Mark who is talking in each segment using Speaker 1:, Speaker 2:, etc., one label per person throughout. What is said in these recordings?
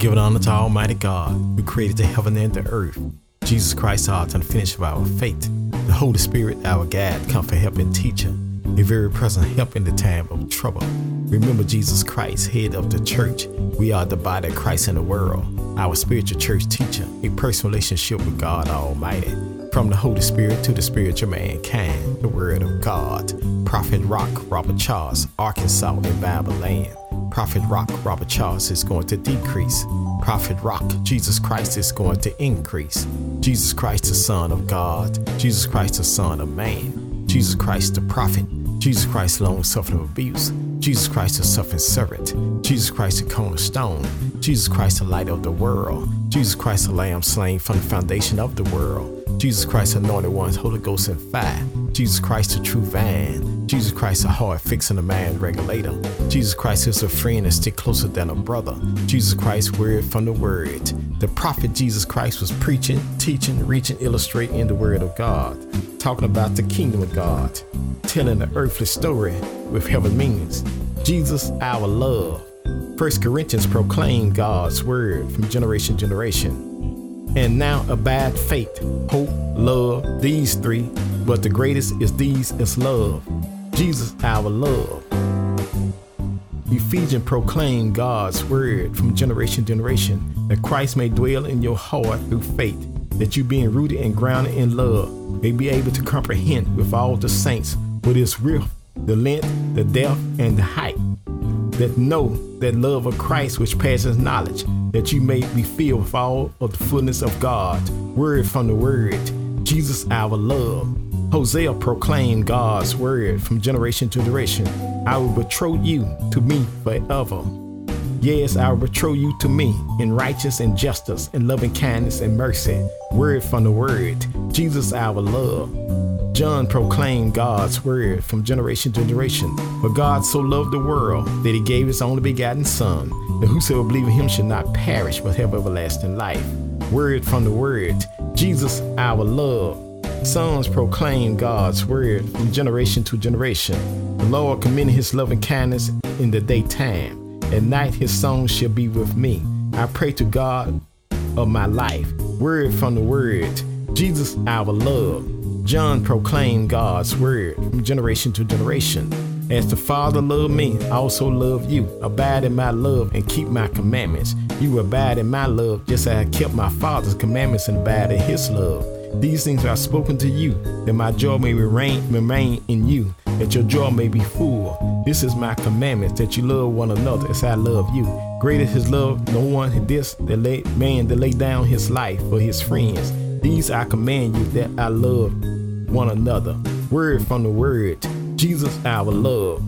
Speaker 1: Giving honor to Almighty God, who created the heaven and the earth. Jesus Christ, our author and finisher of our faith. The Holy Spirit, our guide, comfort, help, and teacher. A very present help in the time of trouble. Remember Jesus Christ, head of the church. We are the body of Christ in the world. Our spiritual church teacher, a personal relationship with God Almighty. From the Holy Spirit to the spiritual mankind, the Word of God. Prophet Rock, Robert Charles, Arkansas, and Bible land. Prophet Rock, Robert Charles is going to decrease. Prophet Rock, Jesus Christ is going to increase. Jesus Christ, the Son of God. Jesus Christ, the Son of Man. Jesus Christ, the Prophet. Jesus Christ, long suffering abuse. Jesus Christ, the suffering servant. Jesus Christ, the cornerstone. Jesus Christ, the light of the world. Jesus Christ, the Lamb slain from the foundation of the world. Jesus Christ, anointed ones, Holy Ghost and fire. Jesus Christ, the true vine. Jesus Christ, a heart fixing a man regulator. Jesus Christ is a friend and stick closer than a brother. Jesus Christ, word from the word. The prophet Jesus Christ was preaching, teaching, reaching, illustrating the word of God, talking about the kingdom of God, telling the earthly story with heaven meanings. Jesus, our love. First Corinthians proclaim God's word from generation to generation and now abide faith, hope, love, these three, but the greatest is these is love. Jesus, our love. Ephesians proclaim God's word from generation to generation, that Christ may dwell in your heart through faith, that you being rooted and grounded in love may be able to comprehend with all the saints what is real, the length, the depth, and the height. That know that love of Christ which passes knowledge, that you may be filled with all of the fullness of God. Word from the word, Jesus our love. Hosea proclaimed God's word from generation to generation. I will betroth you to me forever. Yes, I will betroth you to me in righteousness and justice, in loving kindness and mercy. Word from the word, Jesus our love. John proclaimed God's word from generation to generation. For God so loved the world that he gave his only begotten Son, that whosoever believe in him should not perish but have everlasting life. Word from the word, Jesus our love. Psalms proclaim God's word from generation to generation. The Lord commended his loving kindness in the daytime. At night his song shall be with me. I pray to God of my life. Word from the word, Jesus our love. John proclaimed God's word from generation to generation. As the Father loved me, I also love you. Abide in my love and keep my commandments. You abide in my love just as I kept my Father's commandments and abide in his love. These things are spoken to you, that my joy may remain, remain in you, that your joy may be full. This is my commandment, that you love one another as I love you. Great is his love, no one this that lay, man that lay down his life for his friends. These I command you that I love one another. Word from the word, Jesus our love.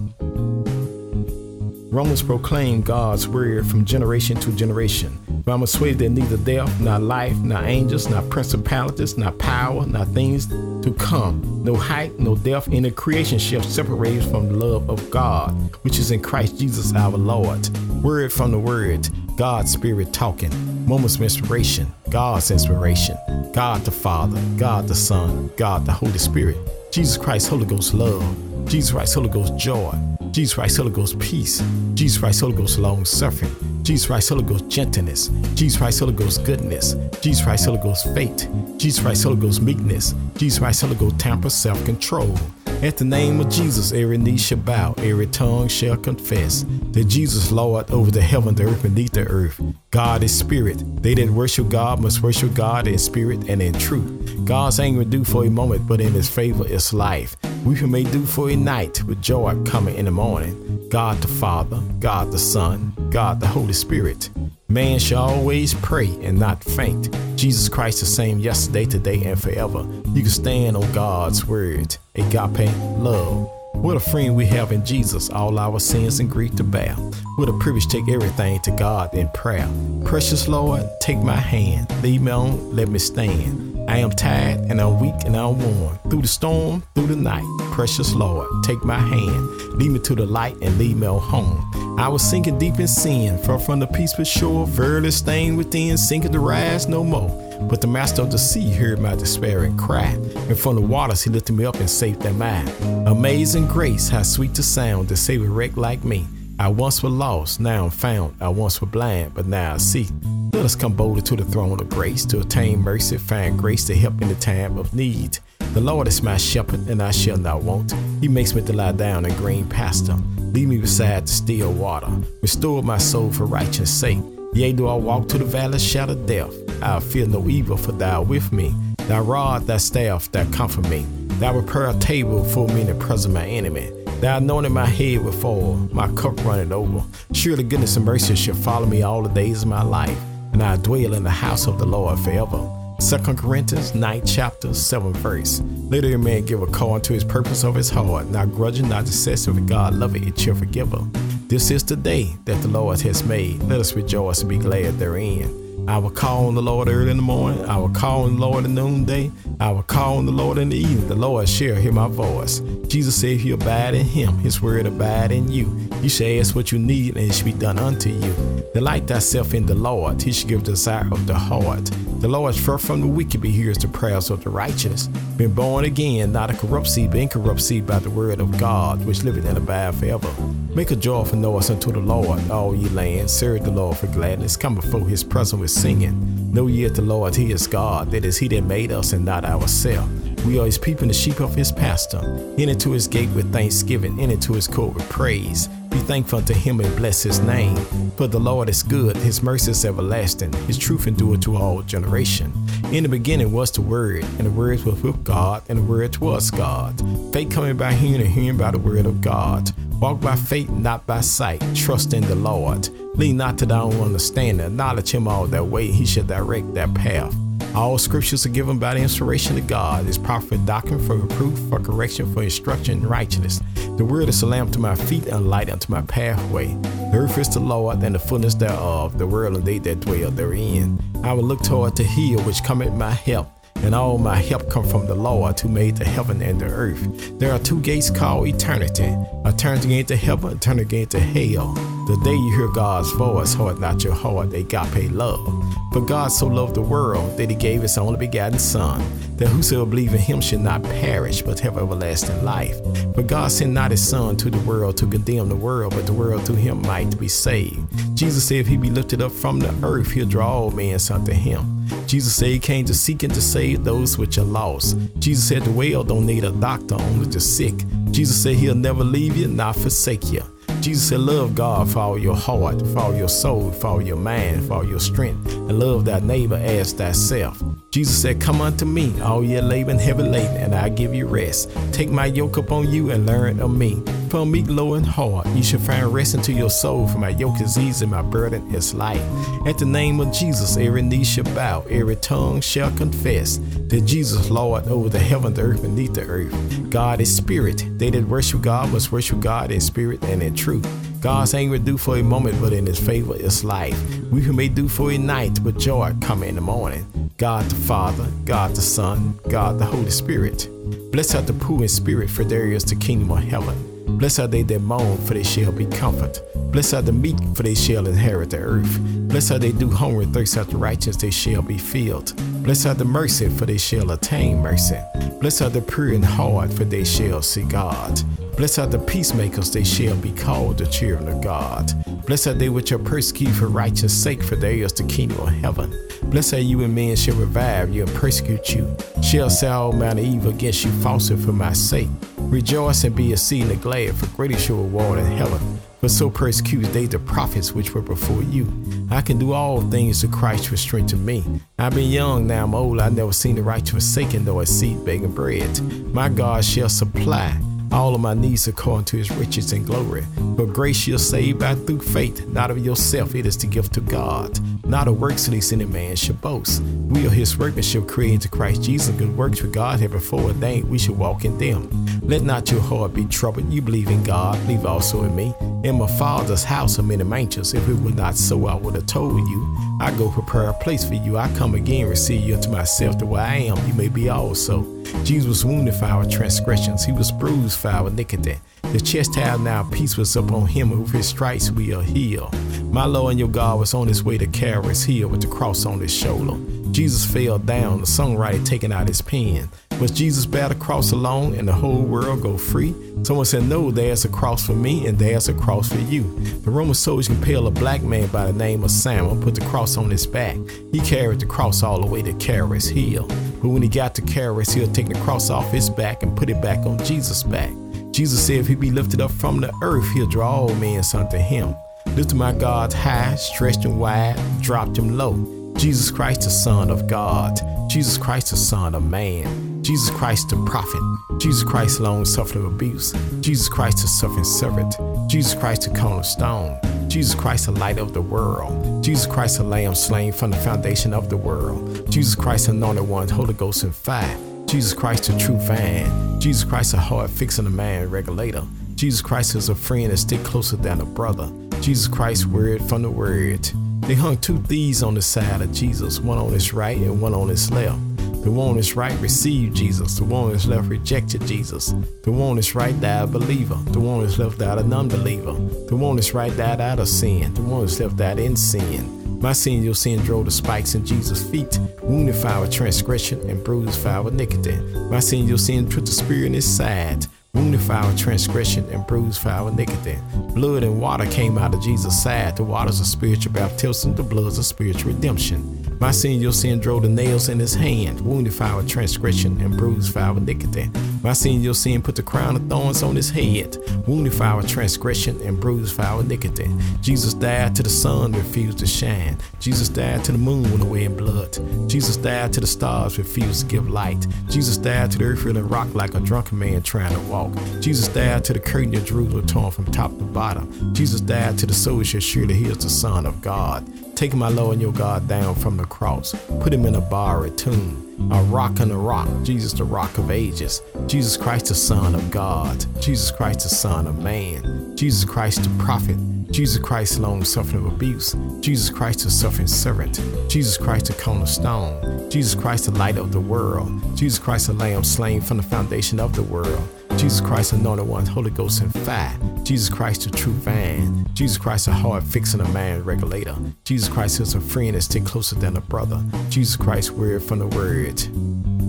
Speaker 1: Romans proclaim God's word from generation to generation. But I'm persuaded that neither death, nor life, nor angels, nor principalities, nor power, nor things to come, no height, no depth in the creation shall separate us from the love of God, which is in Christ Jesus our Lord. Word from the word, God's Spirit talking, moments of inspiration, God's inspiration, God the Father, God the Son, God the Holy Spirit, Jesus Christ, Holy Ghost love, Jesus Christ, Holy Ghost joy, Jesus Christ, Holy Ghost peace, Jesus Christ, Holy Ghost long suffering, Jesus Christ, Holy Ghost gentleness, Jesus Christ, Holy Ghost goodness, Jesus Christ, Holy Ghost faith, Jesus Christ, Holy Ghost meekness, Jesus Christ, Holy Ghost temper, self control. At the name of Jesus, every knee shall bow, every tongue shall confess that Jesus Lord over the heaven, the earth, beneath the earth. God is spirit. They that worship God must worship God in spirit and in truth. God's anger do for a moment, but in his favor is life. Weeping may do for a night, with joy coming in the morning. God the Father, God the Son, God the Holy Spirit. Man shall always pray and not faint. Jesus Christ the same yesterday, today, and forever. You can stand on God's word. Agape love. What a friend we have in Jesus, all our sins and grief to bear. What a privilege take everything to God in prayer. Precious Lord, take my hand, lead me on, let me stand. I am tired and I'm weak and I'm worn. Through the storm, through the night, precious Lord, take my hand, lead me to the light and lead me home. I was sinking deep in sin, far from the peaceful shore, verily stained within, sinking to rise no more. But the master of the sea heard my despairing cry, and from the waters he lifted me up and saved them I. Amazing grace, how sweet the sound to save a wreck like me. I once was lost, now I'm found. I once was blind, but now I see. Let us come boldly to the throne of grace to attain mercy, find grace to help in the time of need. The Lord is my shepherd, and I shall not want. He makes me to lie down in green pasture. Lead me beside the still water. Restore my soul for righteousness' sake. Yea, do I walk to the valley of shadow death? I'll fear no evil, for thou with me. Thy rod, thy staff, thou comfort me. Thou prepare a table for me in the presence of my enemy. Thou anointed my head with oil, my cup running over. Surely goodness and mercy shall follow me all the days of my life, and I dwell in the house of the Lord forever. 2 Corinthians 9 chapter 7 verse. Let every man give according to his purpose of his heart, not grudging, not excessive, with God loving and cheerful giver. This is the day that the Lord has made. Let us rejoice and be glad therein. I will call on the Lord early in the morning. I will call on the Lord in noonday. I will call on the Lord in the evening. The Lord shall hear my voice. Jesus said, If you abide in him, his word abide in you. You shall ask what you need, and it shall be done unto you. Delight thyself in the Lord. He shall give desire of the heart. The Lord is far from the wicked, but hears the prayers of the righteous. Been born again, not a corrupt seed, but incorrupt seed by the word of God, which liveth and abide forever. Make a joyful noise unto the Lord, all ye lands. Serve the Lord for gladness. Come before his presence with singing. Know ye the Lord, He is God, that is He that made us and not ourselves. We people and the sheep of His pasture. Enter to His gate with thanksgiving, enter to His court with praise. Be thankful to Him and bless His name. For the Lord is good, His mercy is everlasting, His truth endure to all generation. In the beginning was the Word, and the Word was with God, and the Word was God. Faith coming by hearing, and hearing by the Word of God. Walk by faith, not by sight. Trust in the Lord. Lean not to thy own understanding. Acknowledge him all that way. He shall direct that path. All scriptures are given by the inspiration of God. Is prophet doctrine for reproof, for correction, for instruction in righteousness. The word is a lamp to my feet and a light unto my pathway. The earth is the Lord and the fullness thereof, the world and they that dwell therein. I will look toward the hill which cometh my help and all my help come from the Lord who made the heaven and the earth. There are two gates called eternity, turn again to heaven, turn again to hell. The day you hear God's voice, heart not your heart, agape love. For God so loved the world that he gave his only begotten Son, that whosoever believe in him should not perish, but have everlasting life. For God sent not his Son to the world to condemn the world, but the world through him might be saved. Jesus said if he be lifted up from the earth, he'll draw all men unto him. Jesus said he came to seek and to save those which are lost. Jesus said the well don't need a doctor, only the sick. Jesus said he'll never leave you, not forsake you. Jesus said, Love God for all your heart, for all your soul, for all your mind, for all your strength, and love thy neighbor as thyself. Jesus said, Come unto me, all ye labor and heavy laden, and I give you rest. Take my yoke upon you and learn of me. For meek, low, and hard, you shall find rest unto your soul, for my yoke is easy, my burden is light. At the name of Jesus, every knee shall bow, every tongue shall confess that Jesus Lord over the heaven, the earth, beneath the earth. God is spirit. They that worship God must worship God in spirit and in truth. God's anger do for a moment, but in his favor is life. We may do for a night, but joy come in the morning. God the Father, God the Son, God the Holy Spirit. Blessed are the poor in spirit, for there is the kingdom of heaven. Blessed are they that mourn, for they shall be comforted. Blessed are the meek, for they shall inherit the earth. Blessed are they do hunger and thirst after righteousness, they shall be filled. Blessed are the mercy, for they shall attain mercy. Blessed are the pure in heart, for they shall see God. Blessed are the peacemakers, they shall be called the children of God. Blessed are they which are persecuted for righteous sake, for theirs is the kingdom of heaven. Blessed are you when men shall revive you and persecute you, shall say all evil against you falsely for my sake. Rejoice and be exceedingly glad, for great is your reward in heaven. For so persecuted they the prophets which were before you. I can do all things to Christ which strengthen me. I've been young, now I'm old. I've never seen the righteous forsaken, though I seed begging bread. My God shall supply all of my needs according to his riches and glory. But grace you're saved by through faith, not of yourself, it is the gift of God. Not of works, least any man should boast. We are his workmanship created to Christ Jesus, good works which God had before ordained, we should walk in them. Let not your heart be troubled. You believe in God, believe also in me. In my Father's house are many mansions. If it were not so, I would have told you. I go prepare a place for you. I come again, receive you unto myself, the way I am, you may be also. Jesus was wounded for our transgressions, he was bruised for our iniquity. The chastisement now peace was upon him, with his stripes we are healed. My Lord and your God was on his way to Calvary's hill with the cross on his shoulder. Jesus fell down, the songwriter taking out his pen. Must Jesus bear the cross alone and the whole world go free? Someone said, No, there's a cross for me and there's a cross for you. The Roman soldiers compelled a black man by the name of Samuel, put the cross on his back. He carried the cross all the way to Caris Hill. But when he got to Caris Hill, take the cross off his back and put it back on Jesus' back. Jesus said, If he be lifted up from the earth, he'll draw all men unto him. Lifted my God high, stretched him wide, dropped him low. Jesus Christ, the Son of God. Jesus Christ, the Son of Man. Jesus Christ, the prophet. Jesus Christ, long suffering abuse. Jesus Christ, the suffering servant. Jesus Christ, the cornerstone. Jesus Christ, the light of the world. Jesus Christ, the lamb slain from the foundation of the world. Jesus Christ, the anointed one, Holy Ghost and fire. Jesus Christ, the true fan. Jesus Christ, a heart fixing a man regulator. Jesus Christ is a friend that stick closer than a brother. Jesus Christ, word from the word. They hung two thieves on the side of Jesus, one on his right and one on his left. The one on his right received Jesus. The one on his left rejected Jesus. The one on his right died a believer. The one on his left died a non-believer. The one on his right died out of sin. The one on his left died in sin. My sin, your sin drove the spikes in Jesus' feet, wounded for our transgression and bruised for our iniquity. My sin, your sin put the spear in his side, wounded for our transgression and bruised for our iniquity. Blood and water came out of Jesus' side. The waters of spiritual baptism, the bloods of spiritual redemption. My sin, your sin drove the nails in his hand, wounded for our transgression and bruised for our iniquity. My sin, your sin put the crown of thorns on his head, wounded for our transgression and bruised for our iniquity. Jesus died to the sun, refused to shine. Jesus died to the moon went away in blood. Jesus died to the stars, refused to give light. Jesus died to the earth feeling rock like a drunken man trying to walk. Jesus died to the curtain of Jerusalem torn from top to bottom. Jesus died to the soldier, surely he is the Son of God. Take my Lord and your God down from the cross, put him in a bar borrowed tomb, a rock on a rock, Jesus the rock of ages, Jesus Christ the Son of God, Jesus Christ the Son of man, Jesus Christ the prophet, Jesus Christ long suffering of abuse, Jesus Christ the suffering servant, Jesus Christ the cornerstone, Jesus Christ the light of the world, Jesus Christ the lamb slain from the foundation of the world, Jesus Christ anointed one, Holy Ghost and fire. Jesus Christ the true vine. Jesus Christ a heart fixing a man regulator. Jesus Christ is a friend that stick closer than a brother. Jesus Christ word from the word.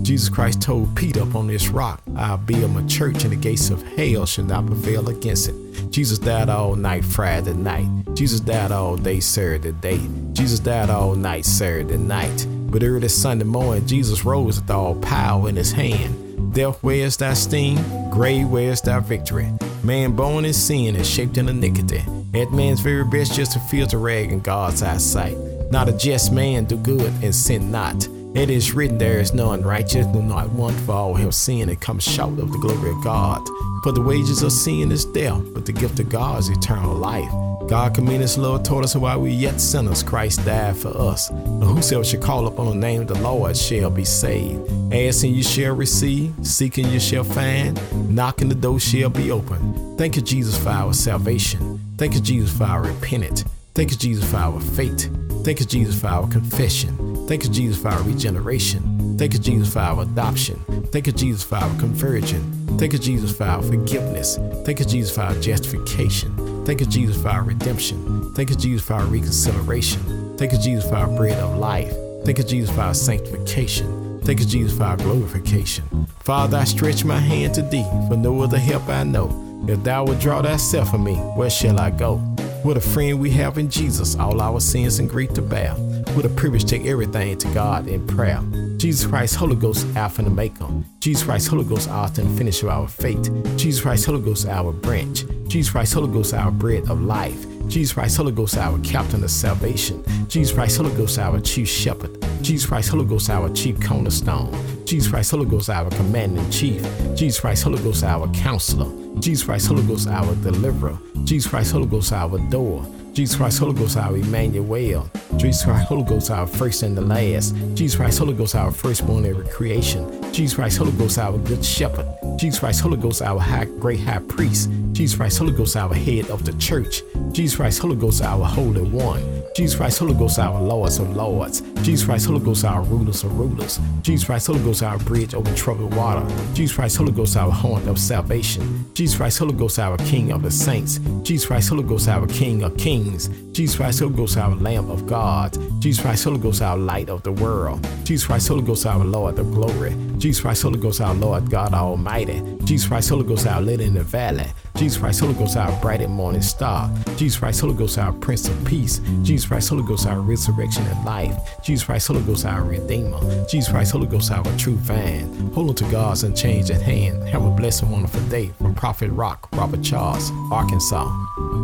Speaker 1: Jesus Christ told Peter upon this rock, I'll build my church and the gates of hell shall not prevail against it. Jesus died all night Friday night. Jesus died all day Saturday day. Jesus died all night Saturday night. But early Sunday morning, Jesus rose with all power in his hand. Death, where's thy sting? Grave, where's thy victory? Man born in sin and shaped in iniquity. That man's very best just to filter rag in God's eyesight. Not a just man do good and sin not. It is written, There is none righteous, no not one, for all have sinned and come short of the glory of God. For the wages of sin is death, but the gift of God is eternal life. God commended his love toward us while we yet sinners, Christ died for us. And whosoever shall call upon the name of the Lord shall be saved. Asking you shall receive, seeking you shall find, knocking the door shall be open. Thank you, Jesus, for our salvation. Thank you, Jesus, for our repentance. Thank you, Jesus, for our faith. Thank you, Jesus, for our confession. Thank you, Jesus, for our regeneration. Thank you, Jesus, for our adoption. Thank you, Jesus, for our conversion. Thank you, Jesus, for our forgiveness. Thank you, Jesus, for our justification. Thank you, Jesus, for our redemption. Thank you, Jesus, for our reconciliation. Thank you, Jesus, for our bread of life. Thank you, Jesus, for our sanctification. Thank you, Jesus, for our glorification. Father, I stretch my hand to thee, for no other help I know. If thou wilt draw thyself from me, where shall I go? What a friend we have in Jesus, all our sins and grief to bear. What a privilege to take everything to God in prayer. Jesus Christ, Holy Ghost, Alpha and Omega. Jesus Christ, Holy Ghost, author and finisher of our faith. Jesus Christ, Holy Ghost, our branch. Jesus Christ, Holy Ghost, our bread of life. Jesus Christ, Holy Ghost, our captain of salvation. Jesus Christ, Holy Ghost, our chief shepherd. Jesus Christ, Holy Ghost, our chief cornerstone. Jesus Christ, Holy Ghost, our commander in chief. Jesus Christ, Holy Ghost, our counselor. Jesus Christ, Holy Ghost, our deliverer. Jesus Christ, Holy Ghost, our door. Jesus Christ, Holy Ghost, our Emmanuel. Jesus Christ, Holy Ghost, our first and the last. Jesus Christ, Holy Ghost, our firstborn every creation. Jesus Christ, Holy Ghost, our good shepherd. Jesus Christ, Holy Ghost, our high, great high priest. Jesus Christ, Holy Ghost, our head of the church. Jesus Christ, Holy Ghost, our holy one. Jesus Christ, Holy Ghost, our lords of lords. Jesus Christ, Holy Ghost, our rulers of rulers. Jesus Christ, Holy Ghost, our bridge over troubled water. Jesus Christ, Holy Ghost, our horn of salvation. Jesus Christ, Holy Ghost, our King of the saints. Jesus Christ, Holy Ghost, our King of kings. Jesus Christ, Holy Ghost, our Lamb of God. Jesus Christ, Holy Ghost, our light of the world. Jesus Christ, Holy Ghost, our Lord of glory. Jesus Christ, Holy Ghost, our Lord God Almighty. Jesus Christ, Holy Ghost, our lily in the valley. Jesus Christ, Holy Ghost, our bright and morning star. Jesus Christ, Holy Ghost, our Prince of Peace. Jesus Christ, Holy Ghost, our resurrection and life. Jesus Christ, Holy Ghost, our Redeemer. Jesus Christ, Holy Ghost, our true fan. Hold on to God's unchanged hand. Have a blessed, and wonderful day from Prophet Rock, Robert Charles, Arkansas.